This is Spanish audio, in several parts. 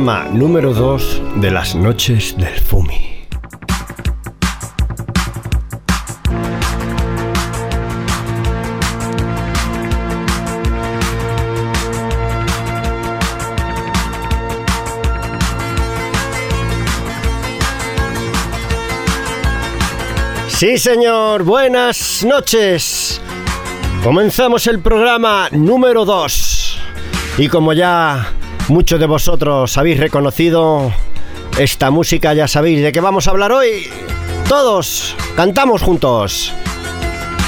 Programa número 2 de las noches del Fumi. Sí, señor, buenas noches. Comenzamos el programa número 2. Y como ya muchos de vosotros habéis reconocido esta música, ya sabéis de qué vamos a hablar hoy. Todos cantamos juntos.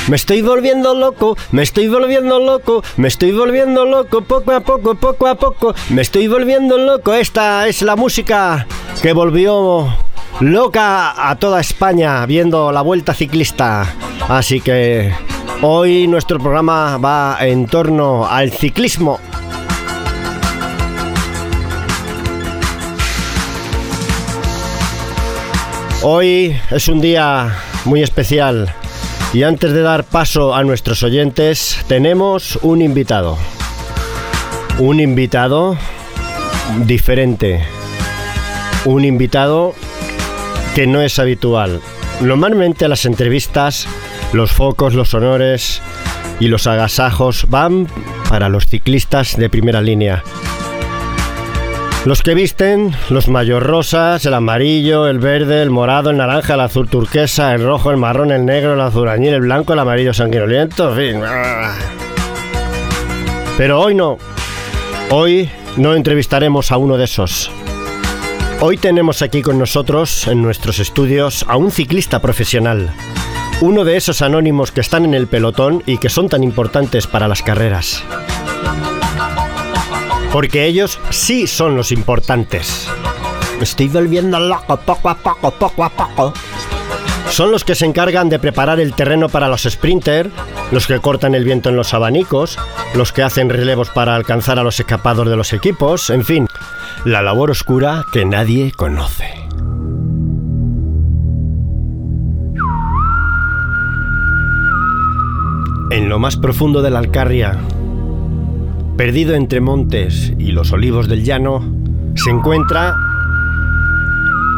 Me estoy volviendo loco, me estoy volviendo loco, me estoy volviendo loco, poco a poco, poco a poco, me estoy volviendo loco. Esta es la música que volvió loca a toda España viendo la vuelta ciclista. Así que hoy nuestro programa va en torno al ciclismo. Hoy es un día muy especial y antes de dar paso a nuestros oyentes tenemos un invitado. Un invitado diferente. Un invitado que no es habitual. Normalmente las entrevistas, los focos, los honores y los agasajos van para los ciclistas de primera línea. Los que visten los mayor rosas, el amarillo, el verde, el morado, el naranja, el azul turquesa, el rojo, el marrón, el negro, el azul añil, el blanco, el amarillo sanguinoliento, en fin. Pero hoy no. Hoy no entrevistaremos a uno de esos. Hoy tenemos aquí con nosotros, en nuestros estudios, a un ciclista profesional. Uno de esos anónimos que están en el pelotón y que son tan importantes para las carreras. Porque ellos sí son los importantes. Estoy volviendo loco poco a poco, poco a poco. Son los que se encargan de preparar el terreno para los sprinters, los que cortan el viento en los abanicos, los que hacen relevos para alcanzar a los escapados de los equipos, en fin, la labor oscura que nadie conoce. En lo más profundo de la Alcarria, perdido entre montes y los olivos del llano, se encuentra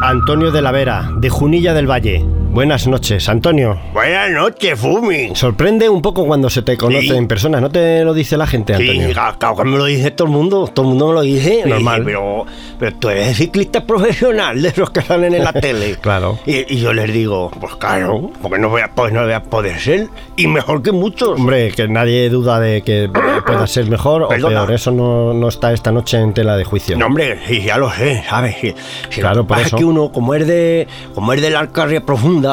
Antonio de la Vera, de Junilla del Valle. Buenas noches, Antonio. Buenas noches, Fumi. Sorprende un poco cuando se te conoce Sí. en persona, ¿no te lo dice la gente, Antonio? Sí, claro que me lo dice todo el mundo, todo el mundo me lo dice. Normal. Pero, pero tú eres ciclista profesional de los que salen en la tele. Claro. Y, y yo les digo, pues claro, porque no voy a, pues no voy a poder ser. Y mejor que muchos. Hombre, que nadie duda de que pueda ser mejor o peor. Eso no, no está esta noche en tela de juicio. No, hombre, sí, ya lo sé, ¿sabes? Claro, por eso. es que uno, como es de, como es de la profunda,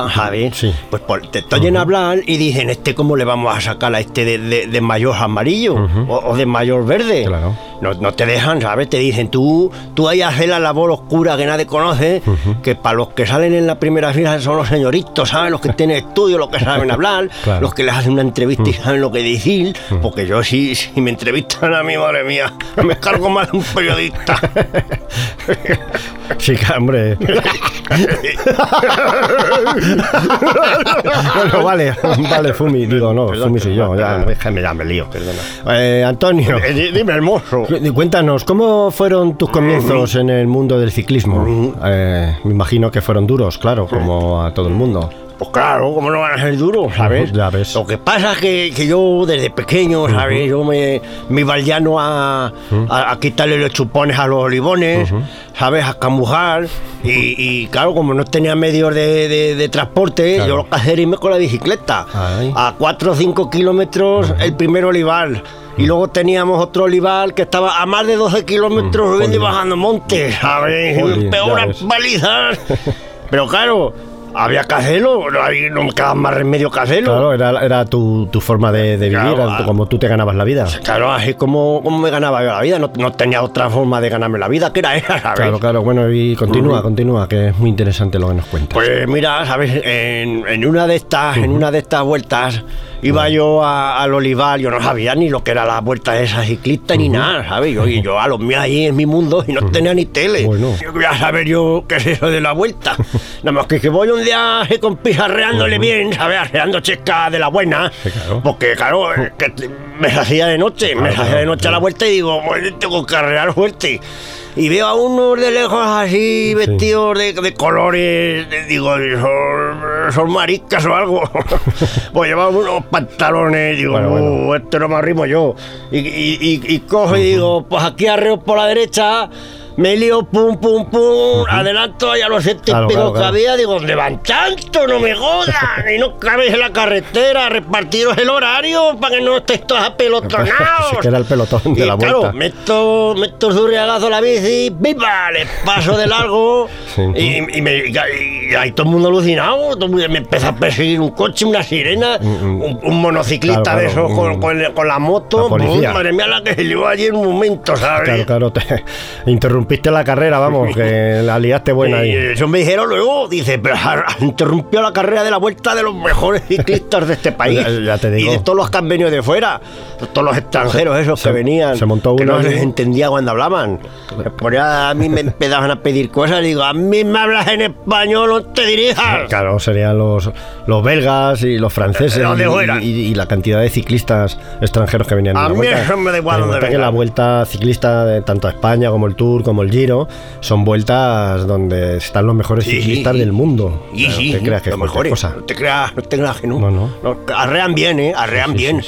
Sí. Pues por- te oyen hablar y dicen, ¿este cómo le vamos a sacar a este de, de, de mayor amarillo o, o de mayor verde? Claro. No, no te dejan, ¿sabes? Te dicen, tú, tú ahí haces la labor oscura que nadie conoce, que para los que salen en la primera fila son los señoritos, ¿sabes? Los que tienen estudio, los que saben hablar, Claro. los que les hacen una entrevista y saben lo que decir, porque yo sí, si me entrevistan a mí, madre mía, me cargo más de un periodista. Sí, hombre. bueno, vale, vale, Fumi. Digo, no, Perdón, Fumi soy yo. perdón, Ya, perdón. déjame, ya me lío. Eh, Antonio, Eh, di- Dime, hermoso. Cu- cuéntanos, ¿cómo fueron tus comienzos en el mundo del ciclismo? Eh, me imagino que fueron duros, claro, como a todo el mundo. Pues claro, ¿cómo no van a ser duros, sabes? Ya ves. Lo que pasa es que, que yo desde pequeño, ¿sabes? Yo me, me iba al llano a, a, a quitarle los chupones a los olivones, ¿sabes? A camuflar. Y, y claro, como no tenía medios de, de- de transporte, Claro. yo lo que hacía era irme con la bicicleta. Ay. A 4 o 5 kilómetros el primer olivar. Y luego teníamos otro olivar que estaba a más de 12 kilómetros subiendo y bajando montes, ¿sabes? Palizas. Pero claro, había que hacerlo, no, me quedaba más remedio que hacerlo. Claro, era, era tu, tu forma de, de vivir, Claro, ah. como tú te ganabas la vida. Claro, así como, como me ganaba yo la vida, no, no tenía otra forma de ganarme la vida que era esa, ¿sabes? Claro, claro, bueno, y continúa, continúa, que es muy interesante lo que nos cuentas. Pues mira, ¿sabes? En, en una de estas, en una de estas vueltas, iba yo a- al olivar, yo no sabía ni lo que era la vuelta de esa ciclista ni nada, ¿sabes? Yo, y yo a los míos ahí en mi mundo y no tenía ni tele. Bueno. Yo quería saber yo qué es eso de la vuelta. Nada más que, que voy donde un día así con pis arreándole bien, ¿sabes? Arreando chesca de la buena. Sí, claro. Porque, claro, eh, que me hacía de noche, me Claro, hacía de noche a claro. la vuelta y digo, "Pues, tengo que arrear fuerte. Y veo a unos de lejos así, vestidos de, de colores, de- digo, son, son maricas o algo. pues llevaban unos pantalones, digo, Bueno, bueno. "Uh, esto no me arrimo yo. Y, y- y- y cojo y digo, pues aquí arreo por la derecha, me lío, pum, pum, pum, adelanto allá a los siete Claro, y pico claro, que claro. había, digo, ¿dónde van tanto? No me jodan, y no cabéis en la carretera, repartiros el horario para que no estéis todos apelotonados. Sí que era el pelotón de y la claro, vuelta. meto, meto zurriagazo a la bici, ¡viva! Le paso de largo Sí. y, y me, y ahí todo el mundo alucinado. todo el mundo- me empezó a perseguir un coche, una sirena, un, un monociclista Claro, de claro, esos con, un- con- con la moto. La policía. ¡Bum! madre mía, la que se llevó allí en un momento, ¿sabes? Claro, claro, te interrumpiste la carrera, vamos, que la liaste buena Y ahí. eso me dijeron luego, dice, pero interrumpió la carrera de la vuelta de los mejores ciclistas de este país. Ya- ya te digo. Y de todos los que han venido de fuera, todos los extranjeros esos Se- que venían, se montó que no les entendía cuando hablaban. Por ya a mí me empezaban a pedir cosas, digo, a mí me hablas en español, no te dirijas. Claro, serían los, los belgas y los franceses Los de y, y- y la cantidad de ciclistas extranjeros que venían A la mí vuelta. eso me da igual cuenta que la vuelta ciclista de tanto España como el Tour como el Giro son vueltas donde están los mejores Sí, ciclistas sí. del mundo. Y sí, te creas que es cualquier mejor cosa. No te creas, no te creas que no. No, no. arrean bien, ¿eh? Arrean bien.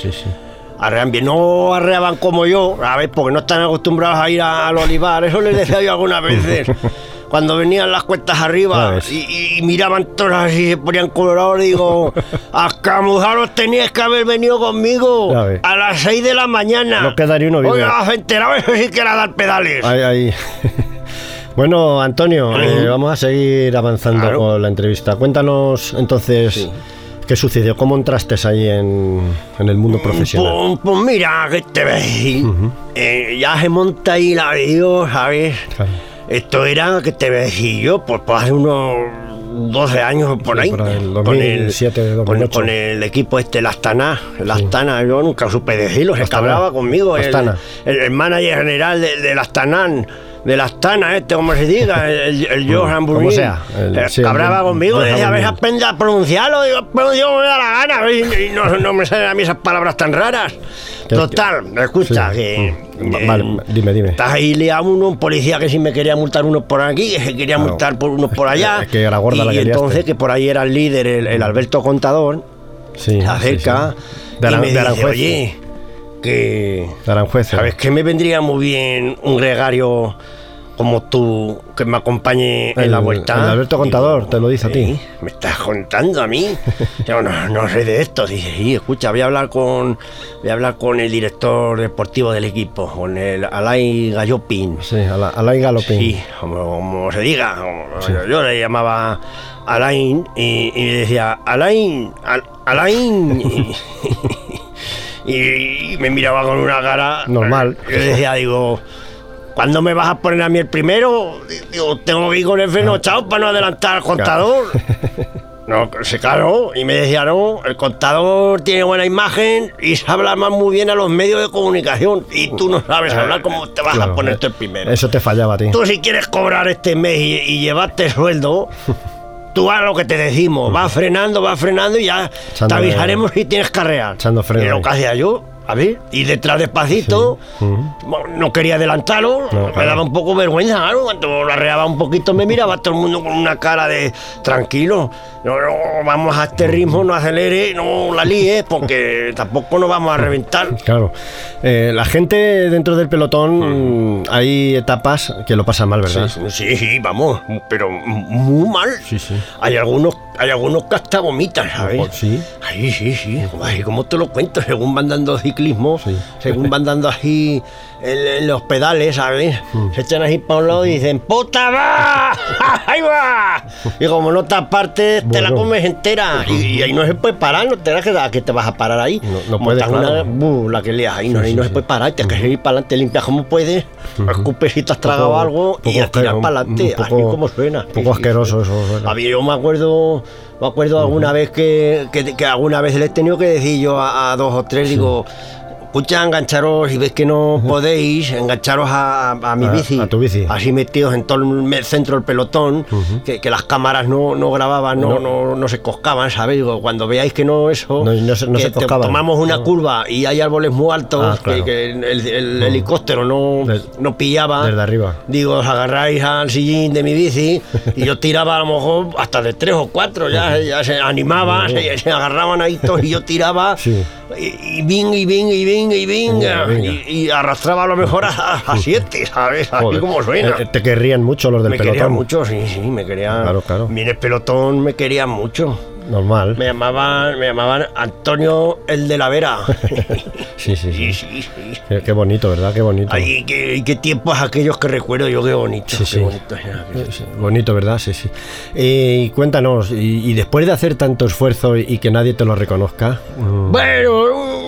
Arrean bien, no arreaban como yo, a ver, porque no están acostumbrados a ir al olivar, eso les decía yo algunas veces. Cuando venían las cuestas arriba ves. y, y miraban todos así, se ponían colorados, digo, a camujaros teníais que haber venido conmigo ves. a las 6 de la mañana. No quedaría uno vivo. Oiga, enterado, eso sí que era dar pedales. Ahí, ahí. Bueno, Antonio, eh, vamos a seguir avanzando Claro. con la entrevista. Cuéntanos entonces qué sucedió, cómo entraste ahí en, en el mundo profesional. Pues, pues mira, que te veis. Eh, ya se monta ahí la video, ¿sabes? Claro. Esto era, que te voy a decir yo? Pues, pues hace unos 12 años por Sí, ahí. por el Con 2007, con, 2008. con el equipo este, el Astana. El Astana, yo nunca supe decirlo, se cabraba conmigo. El, el, el manager general de- del Astana. Del Astana, este, como se diga, el, el Johan como Brunin, sea, el- eh, sí, el cabraba Johan conmigo, decía, a ver, Brunin. aprende a pronunciarlo, digo, pronuncio me da la gana, y, y no, no me salen a mí esas palabras tan raras. Total, escucha, Sí. que... Mm. eh, Vale, dime, dime. Estás ahí liado uno, un policía que sí me quería multar uno por aquí, que se quería Claro. multar por uno por allá. Es que era gorda y, la que y liaste. entonces que por ahí era el líder, el, el Alberto Contador, Sí, se acerca sí, sí. De, y Aran- me de dice, oye, que... Aranjuez, eh. ¿Sabes qué me vendría muy bien un gregario como tú que me acompañe en la vuelta? el Alberto Contador, te lo dice a ti. "Sí, ¿Me estás contando a mí? Yo no, no sé de esto. Dice, sí, escucha, voy a hablar con voy a hablar con el director deportivo del equipo, con el Alain Gallopin. Sí, a la, a la Galopin. Sí, como, como se diga. como- yo, yo le llamaba Alain y, y decía, Alain, Al- Alain. Y, y me miraba con una cara. Normal. Yo decía, digo, ¿cuándo me vas a poner a mí el primero? Digo, tengo que ir con el freno echado para no adelantar al contador. No, sí, claro. Y me decía, no, el contador tiene buena imagen y sabe hablar más muy bien a los medios de comunicación. Y tú no sabes hablar, ¿cómo te vas Claro, a poner eh, tú el primero? Eso te fallaba a ti. Tú si quieres cobrar este mes y, y llevarte sueldo, tú haz lo que te decimos. Vas frenando, vas frenando y ya te Echándole- avisaremos si tienes carrear. echando freno Y lo que hacía yo, a ver, y detrás despacito, no quería adelantarlo, No, me claro. daba un poco vergüenza, claro, cuando lo arreaba un poquito me miraba todo el mundo con una cara de tranquilo, no, no, vamos a este ritmo, no acelere, no la líes, porque tampoco nos vamos a reventar. Claro. Eh, la gente dentro del pelotón, mm, hay etapas que lo pasan mal, ¿verdad? Sí, sí, vamos, pero muy mal. Sí, sí. Hay algunos, hay algunos que hasta vomitan, ¿sabes? Ojo, sí. Ay, sí, sí. Ay, ¿cómo te lo cuento? Según van dando ciclismo, Sí. según van dando así en, en los pedales, ¿sabes? Mm. Se echan así para un lado y dicen, ¡puta va! ¡Ahí va! Y como no te apartes, te la comes entera. Y, y ahí no se puede parar, no te das que, ¿a qué te vas a parar ahí. No- no puedes, claro. una- buh, la que leas ahí, no, Sí, ahí sí, no sí. se puede parar, tienes que seguir para adelante, limpias como puedes, escupes si te has tragado poco- algo y a tirar para adelante, así como suena. Un poco asqueroso eso. suena. A mí yo me acuerdo, me acuerdo alguna vez que, que, que alguna vez le he tenido que decir yo a, a dos o tres, digo, escucha, engancharos, y ves que no podéis, engancharos a, a mi A- bici. a tu bici. Así metidos en todo el centro del pelotón, que, que las cámaras no, no grababan, no, no, no se coscaban. Digo, cuando veáis que no eso, No- no se- que se te- tomamos una curva y hay árboles muy altos, Ah, claro. que, que el, el helicóptero no, no pillaba. desde arriba. Digo, os agarráis al sillín de mi bici y yo tiraba a lo mejor hasta de tres o cuatro, ya, ya se animaba, se, se agarraban ahí todos y yo tiraba Sí. y, y ving, y ving, y ving, y ving, Venga, venga. y, y arrastraba a lo mejor a, a siete, ¿sabes? Así Joder. como suena. Eh, eh, te querrían mucho los del me pelotón. querían mucho, sí, sí, me querían. Claro, claro. Mire, el pelotón me querían mucho. Normal. Me llamaban, me llamaban Antonio el de la Vera. Sí, sí, sí, sí. sí, sí. Qué, qué bonito, ¿verdad? Qué bonito. Ay, qué, qué tiempos aquellos que recuerdo yo, qué bonito. Sí, qué sí. bonito Bonito, ¿verdad? Sí, sí. Eh, y cuéntanos, y, y después de hacer tanto esfuerzo y, que nadie te lo reconozca, mm, Bueno,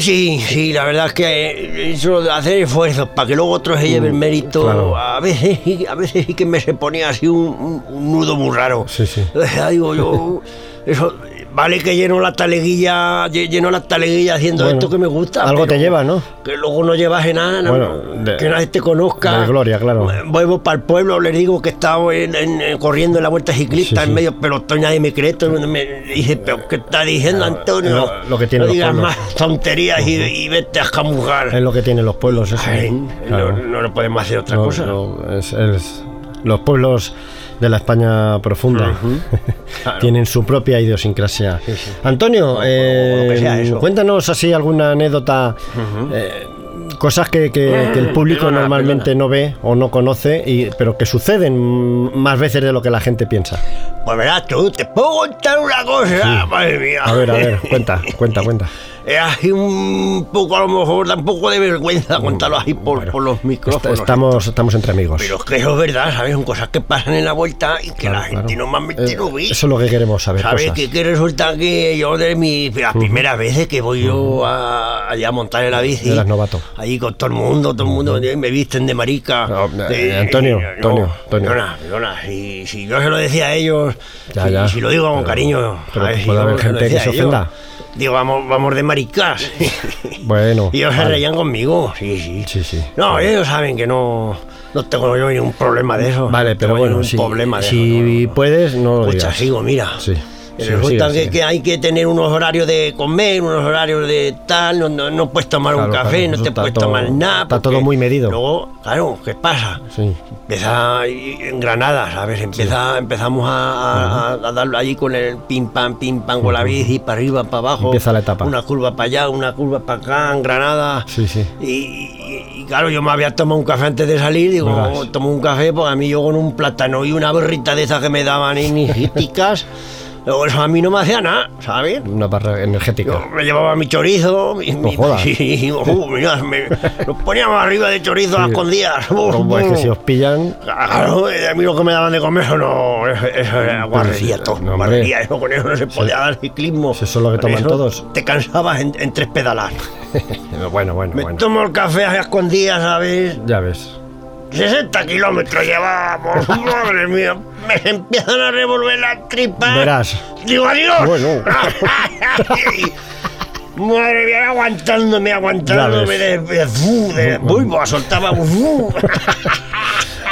sí, sí, la verdad es que eh, eso de hacer esfuerzos para que luego otros se lleven mérito, Mm, claro. a veces a veces sí que me se ponía así un, un- un nudo muy raro. Sí, sí. Digo yo, eso, vale que lleno la taleguilla, lle- lleno la taleguilla haciendo Bueno, esto que me gusta. algo te lleva, ¿no? Que luego no llevas en nada, no, Bueno, de- que nadie te conozca. de gloria, claro. Vuelvo para el pueblo, les digo que he estado en- en- en- corriendo en la vuelta ciclista Sí, en sí. medio pelotón, nadie me cree, todo me dice, pero ¿qué está diciendo Antonio? lo- lo que tiene no los digas pueblos. más tonterías y, y vete a jamugar. es lo que tienen los pueblos. Eso, Ay, Claro. no, no, podemos hacer otra No, cosa. es- es- los pueblos de la España profunda Claro. tienen su propia idiosincrasia. Antonio, eh, cuéntanos así alguna anécdota, eh, cosas que, que- que el público Perdona, normalmente no ve o no conoce, y, pero que suceden más veces de lo que la gente piensa. Pues verás tú, te puedo contar una cosa, madre mía. A ver, a ver, cuenta, cuenta, cuenta. Es así un poco, a lo mejor, da un poco de vergüenza contarlo así por, por los micrófonos. estamos, estamos entre amigos. Pero es que eso es verdad, ¿sabes? Son cosas que pasan en la vuelta y que Claro, la gente claro. normalmente Eh, no ve. Eso es lo que queremos saber. ¿Sabes? cosas. Que, que resulta que yo de mis las primeras veces que voy yo a, allá a montar en la bici. Eras novato. Allí con todo el mundo, todo el mundo me visten de marica. No, de- eh, Antonio, no, Antonio, Antonio. Perdona, perdona. Si, si yo se lo decía a ellos, Ya, si, ya. si lo digo con Pero- cariño. pero ¿sabes? Si puede yo haber gente que se a ellos, ofenda. Digo, vamos, vamos de maricas. Bueno, y ellos se reían conmigo, sí, sí. Sí, sí. No, ellos saben que no, no tengo yo ningún problema de eso. Vale, pero tengo bueno, si, problema de si eso, no, no, no. puedes, no lo Escucha, digas. sigo, mira. Sí. Sí, Resulta que, hay que tener unos horarios de comer, unos horarios de tal, no, no, no puedes tomar un café, claro, no te puedes todo- tomar nada. está todo muy medido. Luego, claro, ¿qué pasa? Empieza en Granada, ¿sabes? Empieza, Empezamos a, a, a darlo allí con el pim pam, pim pam, con la bici, para arriba, para abajo. Empieza la etapa. Una curva para allá, una curva para acá, en Granada. Sí, sí. Y, claro, yo me había tomado un café antes de salir, digo, Verás. tomo un café, pues a mí yo con un plátano y una berrita de esas que me daban energéticas, luego eso a mí no me hacía nada, ¿sabes? Una barra energética. Yo me llevaba mi chorizo, mi, mi- jodas. sí, uh, mira, me- nos poníamos arriba de chorizo a las escondidas. Como es que si os pillan, Claro, eh, a mí lo que me daban de comer eso no, eso, eso era guarrería todo, no, guarrería, eso con eso no se podía dar ciclismo. Eso es lo que toman eso todos. Te cansabas en, en tres pedalas. bueno, bueno, Me bueno. tomo el café a escondidas, ¿sabes? Ya ves. 60 kilómetros llevábamos, madre mía, me empiezan a revolver las tripas. Verás. Digo, adiós. Bueno. Madre mía, aguantándome, aguantándome de, de, de soltaba.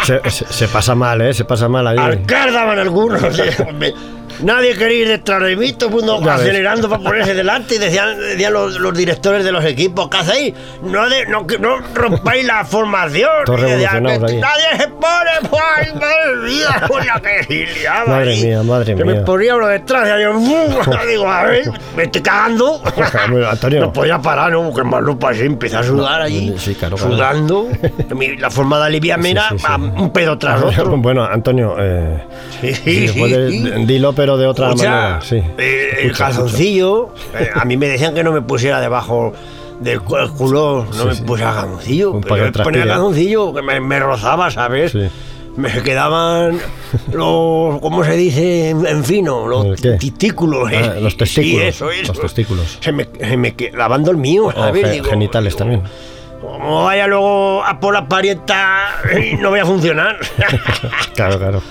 Se, se- se pasa mal, ¿eh? Se pasa mal ahí. Alcar daban algunos. eh, Nadie quería ir detrás de mí, todo el mundo Ya ves. acelerando para ponerse delante y decían, decían los, los directores de los equipos, ¿qué hacéis? No, de- no, que- no rompáis la formación. Decían, "Que. Nadie se pone, ¡ay, madre mía! Con la que Madre mía, madre que mía. me ponía uno detrás y yo, digo, a ver, me estoy cagando. Antonio. No podía parar, ¿no? Porque más no pasé, empecé a sudar allí, sí, claro, claro. sudando. La forma de aliviarme Sí, era sí, sí. a un pedo tras otro. Bueno, Antonio, eh, sí, puedes, sí. dilo, pero de otra Escucha, manera. Sí. eh, el calzoncillo, eh, a mí me decían que no me pusiera debajo del cu- el culo, no Sí, me sí. pusiera calzoncillo. Un Pero yo ponía calzoncillo, que me, me rozaba, ¿sabes? Sí. Me quedaban los, ¿cómo se dice en, fino? Los testículos. eh. Ah, los testículos, Sí, eso, eso. los testículos. Se me, se me que- lavando el mío, O ¿sabes? ge- Digo, genitales también. Como vaya luego a por la parienta, no voy a funcionar. claro, claro.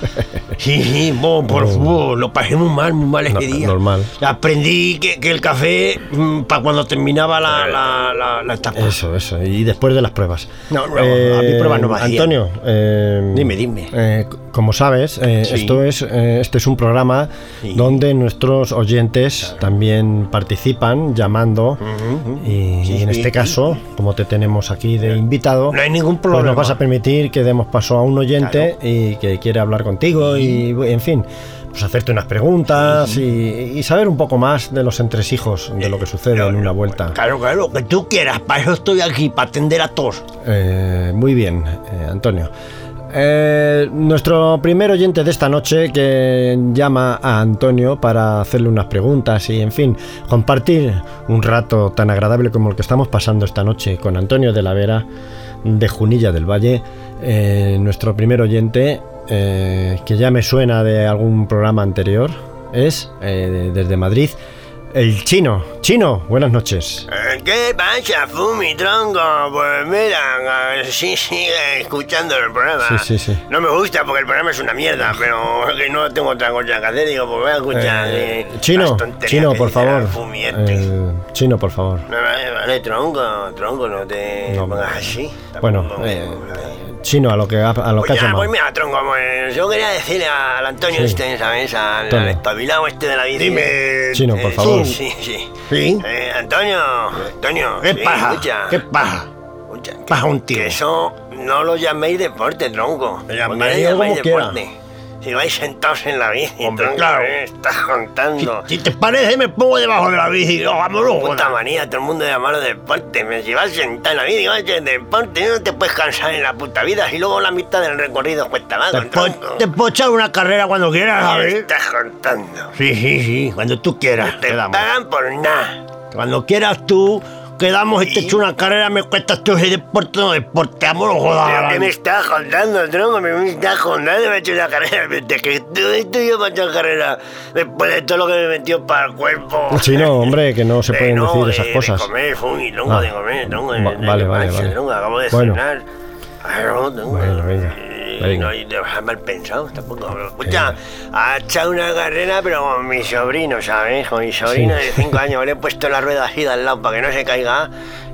Sí, sí, bo, por favor, lo pasé muy mal, muy mal ese No, día. normal. Aprendí que, que el café, para cuando terminaba la, la, la, la etapa. Eso, eso. Y después de las pruebas. No, no, a mí pruebas no me hacían. Antonio, eh, Dime, dime. eh, como sabes, eh, Sí. esto es, eh, este es un programa Sí. donde nuestros oyentes también participan llamando. Y, Sí, y en este caso, como te tenemos aquí de invitado, No hay ningún pues problema. nos vas a permitir que demos paso a un oyente y que quiere hablar contigo y, en fin, pues hacerte unas preguntas y, y saber un poco más de los entresijos de lo que sucede en una vuelta. Claro, claro, que tú quieras, para eso estoy aquí, para atender a todos. Eh, muy bien, eh, Antonio. Eh, nuestro primer oyente de esta noche que llama a Antonio para hacerle unas preguntas y, en fin, compartir un rato tan agradable como el que estamos pasando esta noche con Antonio de la Vera de Junilla del Valle. Eh, nuestro primer oyente, eh, que ya me suena de algún programa anterior, es desde Madrid, el chino. Chino, buenas noches. Eh, ¿Qué pasa, Fumi, tronco? Pues mira, eh, sí, sigue escuchando el programa. Sí, sí, sí. No me gusta porque el programa es una mierda, pero que no tengo otra cosa que hacer. Digo, pues voy a escuchar. Eh, eh, chino, las tonterías chino, que por favor. Fumi este. Eh, chino, por favor. Vale, vale, tronco, tronco, no te No, pongas así. Bueno, eh, chino, a lo que, ha- a lo que Pues has ya, pues mira, tronco, pues, yo quería decirle al Antonio Sí. este, ¿sabes? Al, al espabilado este de la bici. Dime, Chino, por Eh, favor. Sí, sí, sí. ¿Sí? Eh, Antonio, Antonio. ¿Qué sí, pasa? escucha, ¿Qué pasa? escucha, que- pasa contigo? Que eso no lo llaméis deporte, tronco. Me ¿Por llaméis qué le llamáis como quiera. Si vais sentados en la bici, Hombre, tronco, claro. ¿eh? Estás contando. Si te parece, me pongo debajo de la bici. Oh, vámonos, Puta manía, todo el mundo llamarlo deporte. Si vas sentado en la bici, vas a decir deporte, no te puedes cansar en la puta vida. Y luego la mitad del recorrido cuesta más, Te, po- te puedo echar una carrera cuando quieras, ¿Qué ¿sabes? estás contando? Sí, sí, sí, cuando tú quieras. Te quedamos. pagan por nada. Cuando quieras tú, quedamos y te echo una carrera, me cuestas tú ese deporte, no deporte, ¿Pero joder. qué me estás contando, tronco? Me me estás contando, me he hecho una carrera. De que tú, tú y yo me he hecho carrera después de todo lo que me metió para el cuerpo. Chino, hombre, que no se De pueden no, decir de- esas cosas. De comer, Ah. de comer, tronco. de- Va- de- vale, de vale, vale. acabo de Bueno. cenar. Bueno, venga. No, y te vas mal pensado tampoco. Escucha, ha echado una carrera, pero con mi sobrino, ¿sabes? Con mi sobrino Sí. de 5 años. Le he puesto la rueda así de al lado para que no se caiga.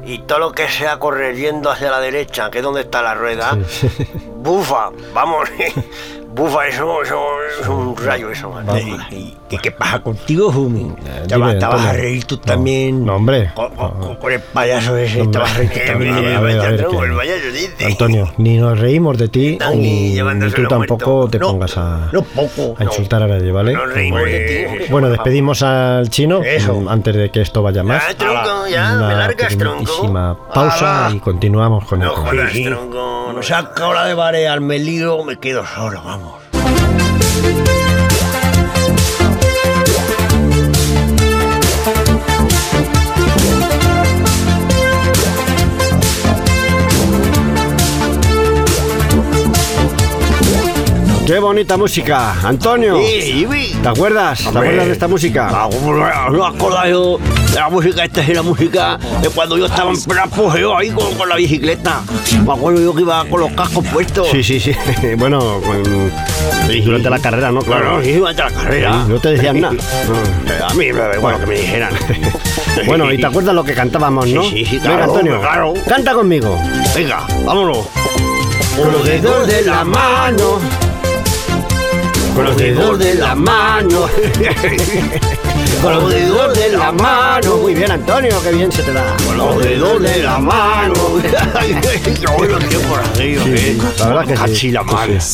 Y todo lo que sea correr yendo hacia la derecha, que es donde está la rueda, Sí. bufa, vamos. bufa, eso, eso es un rayo, eso. Vamos. ¿Y, y qué pasa contigo, Jumi? Eh, ¿Te, dime, vas- te vas a reír tú No, también? no, hombre. Con, con- con el payaso ese, Hombre. te vas a reír tú también. a ver, a ver, vaya a ver, tronco, que- el payaso dice. Antonio, ni nos reímos de ti, ni, ni tú tampoco muerto. te No, pongas a, no poco. a insultar a nadie, ¿vale? Nos reímos de ti, hombre. Bueno, despedimos al chino Eso. mm, antes de que esto vaya más. Ya, tronco, ya, me largas, tronco. pausa Ala. y continuamos con el No jodas, tronco. Como saca ahora de barearme lío, me quedo solo, vamos. ¡Qué bonita música! Antonio, Sí, sí. ¿te acuerdas? ¿Te acuerdas de esta música? Ah, ¿cómo no no acuerdo yo de la música? Esta es la música de cuando yo estaba en pleno apogeo ahí con, con la bicicleta. Me acuerdo yo que iba con los cascos puestos. Sí, sí, sí. Bueno, durante la carrera, ¿no? Claro, sí, durante la carrera. No te decían nada. A mí me da igual lo que me dijeran. Bueno, ¿y te acuerdas lo que cantábamos, no? Sí, sí, sí, Venga, claro, Antonio, claro. canta conmigo. Venga, vámonos. Con los dedos de la mano. Con los dedos de la mano. Con los dedos de la mano. Muy bien, Antonio, qué bien se te da. Con los dedos de la mano. Buenos tiempos ¿eh? La verdad que sí. La.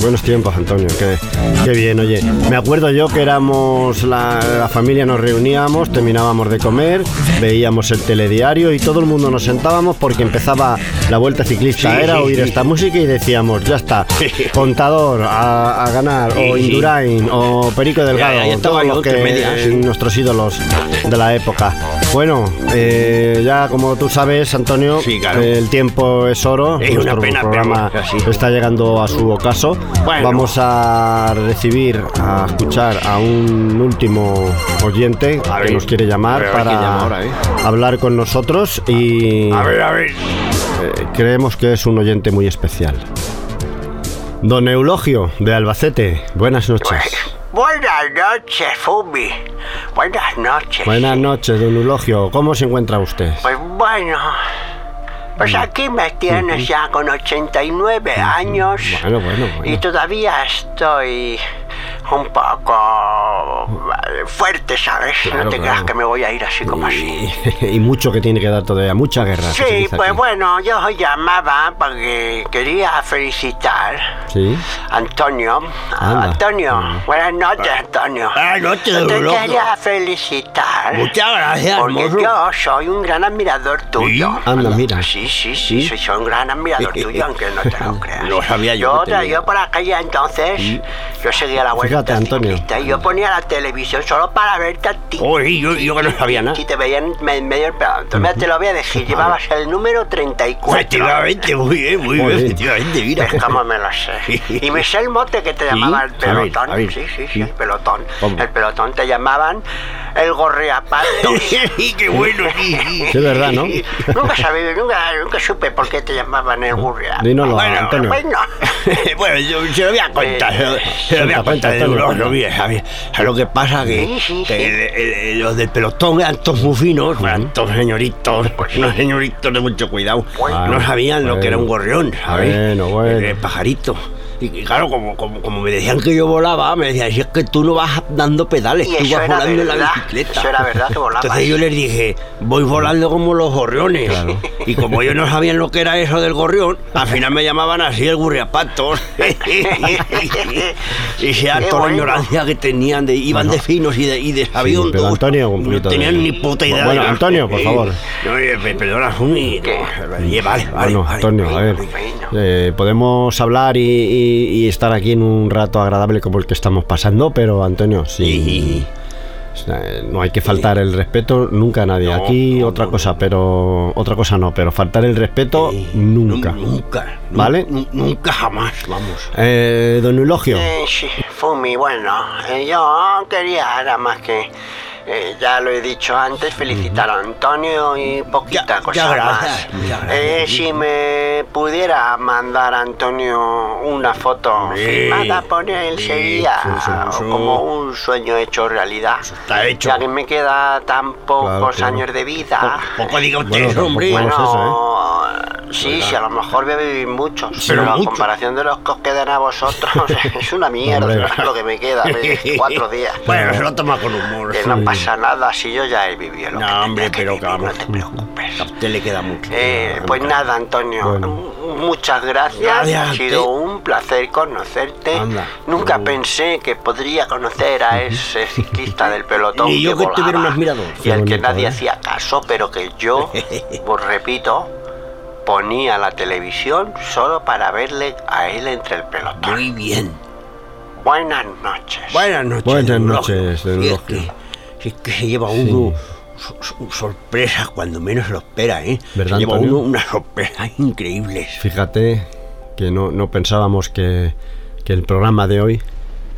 Buenos tiempos, Antonio. Qué, qué bien, oye. Me acuerdo yo que éramos la, la familia, nos reuníamos, terminábamos de comer, veíamos el telediario y todo el mundo nos sentábamos porque empezaba la vuelta ciclista. Era oír esta música y decíamos, ya está, contador a, a ganar, o. Indurain, o Perico Delgado, Ya, ya todos los que nuestros ídolos de la época. Bueno, eh, ya como tú sabes, Antonio, Sí, claro. el tiempo es oro. Es una Nuestro pena, programa pero está llegando a su ocaso. Bueno. Vamos a recibir, a escuchar a un último oyente A que ver. nos quiere llamar para llama ahora, ¿eh? hablar con nosotros y A ver, a ver. eh, creemos que es un oyente muy especial. Don Eulogio, de Albacete, buenas noches. Buenas noches, Fumi. Buenas noches. Buenas noches, don Eulogio. ¿Cómo se encuentra usted? Pues bueno, pues aquí me tienes ya con 89 años. Bueno, bueno, bueno. Y todavía estoy un poco fuerte, ¿sabes? Claro, no te creas claro. que me voy a ir así como así. Y, y mucho que tiene que dar todavía, mucha guerra. Sí, pues aquí. bueno, yo os llamaba porque quería felicitar Sí. a Antonio. Anda. Antonio, Mm. buenas noches, Antonio. Buenas noches, Te Eulogio. quería felicitar. Muchas gracias, Porque hermoso. yo soy un gran admirador tuyo. Anda, mira. Sí, sí, sí, soy, soy un gran admirador tuyo, aunque no te lo creas. Lo sabía yo Yo, tra- yo por aquella entonces, yo seguía la vuelta Fíjate, Antonio. y yo ponía la televisión solo para verte a ti. Oye, yo, yo que no sabía nada. Y te veían en medio. Entonces, mira, te lo voy a decir, llevabas el número 34. Efectivamente, muy bien, muy bien, efectivamente, mira. Es como me lo sé. Y me sé el mote que te llamaba el A ver, pelotón. a ver. Sí, sí, sí, el pelotón. ¿Cómo? El pelotón te llamaban el gorriapatos. Qué bueno, es verdad, ¿no? nunca sabí, nunca, nunca supe por qué te llamaban el gorriapatos. Dínoslo, Bueno, Antonio. Bueno, bueno, yo se lo voy a contar, se a Cuenta, de lo vi, ¿sabes? ¿Sabes lo que pasa? Que, que sí. el- el- el- los del pelotón eran todos muy finos, eran todos señoritos, unos señoritos de mucho cuidado. Bueno, no sabían lo que era un gorrión, ¿sabes? Bueno, bueno. El, el pajarito. Y, y claro, como, como, como me decían que yo volaba, me decían, si es que tú no vas dando pedales, Y tú vas volando en la bicicleta. eso era verdad que volabas. Entonces yo les dije, voy volando como los gorriones. Y como ellos no sabían lo que era eso del gorrión, al final me llamaban así el gurriapatos. y sea toda la ignorancia que tenían, de, iban de finos y de, y de sabiondos. pero Antonio, un no tenían de- ni puta idea. Bueno, de- Antonio, por favor. No, perdona, oye, vale, vale, Bueno, vale, Antonio, a vale, ver, vale. eh, podemos hablar y, y- y estar aquí en un rato agradable como el que estamos pasando, pero Antonio, sí, no hay que faltar el respeto nunca a nadie. No, Aquí no, otra no, cosa, pero otra cosa no, pero faltar el respeto nunca. Nu- Nunca. nu- ¿Vale? nu- Nunca jamás, vamos. Eh, don Eulogio, Eh, sí, Fumi, bueno, eh, yo quería nada más que, eh, ya lo he dicho antes, felicitar a Antonio y poquita Ya- cosa ya, más. ya. Eh, si me pudiera mandar a Antonio una foto Sí, firmada por él, sí, sería como un sueño hecho realidad. está hecho. Ya que me queda tan pocos Claro, claro. años de vida. Poco diga usted, Bueno, hombre. Bueno, eso, sí, sí, a lo mejor voy a vivir muchos, Pero mucho. comparación de los que os quedan a vosotros, es una mierda Hombre. lo que me queda, cuatro días. Bueno, se lo toma con humor. Que no pasa nada si yo ya he vivido lo que No, hombre, tenía que pero vivir, que no te preocupes. A usted le queda mucho. Eh, pues nada, Antonio, Bueno. muchas gracias. Ha sido un placer conocerte. Anda. Nunca pensé que podría conocer a ese ciclista del pelotón. Ni yo que volaba tuviera un admirador. Y al que nadie ¿eh? hacía caso, pero que yo, pues repito, ponía la televisión solo para verle a él entre el pelotón. Muy bien. Buenas noches. Buenas noches. Buenas noches, don Si es que, si es que se lleva uno so- sorpresas cuando menos lo espera, ¿eh? ¿Verdad, se lleva Antonio? uno unas sorpresas increíbles. fíjate que no, no pensábamos que, que el programa de hoy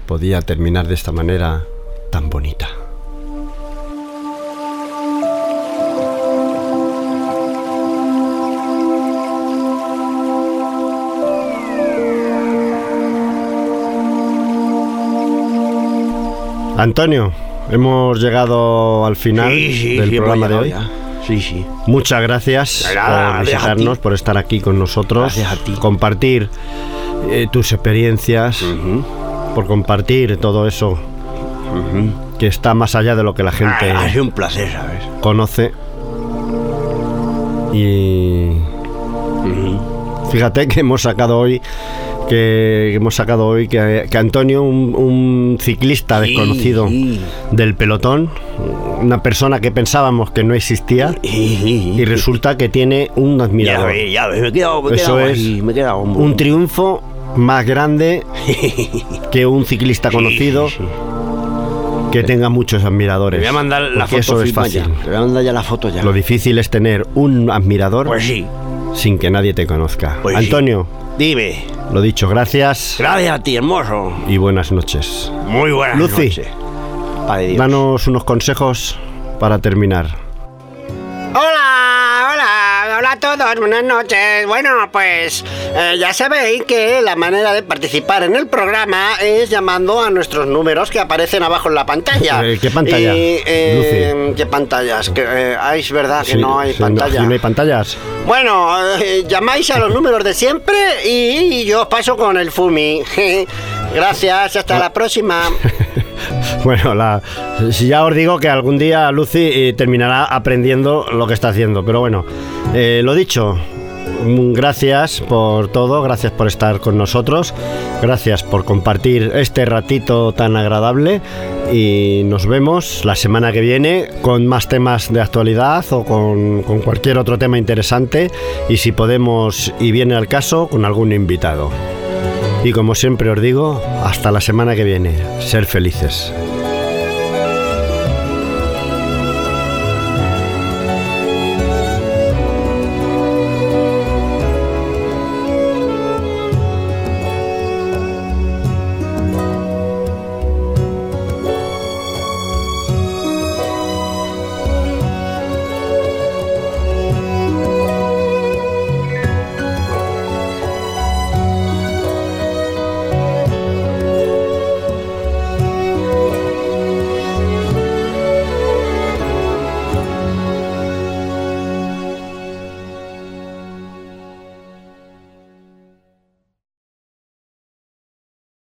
podía terminar de esta manera tan bonita. Antonio, hemos llegado al final Sí, sí, del sí, programa de hoy. ya. Sí, sí. Muchas gracias Nada, por visitarnos, por estar aquí con nosotros, Gracias a ti. compartir eh, tus experiencias, por compartir todo eso que está más allá de lo que la gente Ah, ha sido un placer, ¿sabes? conoce. Y fíjate que hemos sacado hoy que hemos sacado hoy que, que Antonio, un, un ciclista Sí, desconocido sí. del pelotón, una persona que pensábamos que no existía, y resulta que tiene un Ya admirador. ya ves, me he quedado, me he Eso quedado es ahí, me he quedado Un triunfo más grande que un ciclista conocido que tenga muchos admiradores. Te voy a mandar la foto eso es fácil. ya. Te voy a mandar ya la foto ya. Lo difícil es tener un admirador Pues sí, sin que nadie te conozca. Pues sí. Antonio, dime. Lo dicho, gracias Gracias a ti, hermoso. y buenas noches. Muy buenas Lucy. noches. Padre Dios. Danos unos consejos para terminar. Hola, hola, Hola a todos, buenas noches. Bueno, pues eh, ya sabéis que la manera de participar en el programa es llamando a nuestros números que aparecen abajo en la pantalla. Eh, ¿qué pantalla, Y, eh, ¿Qué pantallas? Que, eh, es verdad que Sí, no hay sí, pantalla. no hay pantallas. Bueno, eh, llamáis a los números de siempre y yo os paso con el Fumi. Gracias, hasta la próxima. Bueno, la, si ya os digo que algún día Lucy eh, terminará aprendiendo lo que está haciendo. Pero bueno, eh, lo dicho, gracias por todo, gracias por estar con nosotros, gracias por compartir este ratito tan agradable y nos vemos la semana que viene con más temas de actualidad o con, con cualquier otro tema interesante y si podemos y viene al caso con algún invitado. Y como siempre os digo, hasta la semana que viene. Ser felices.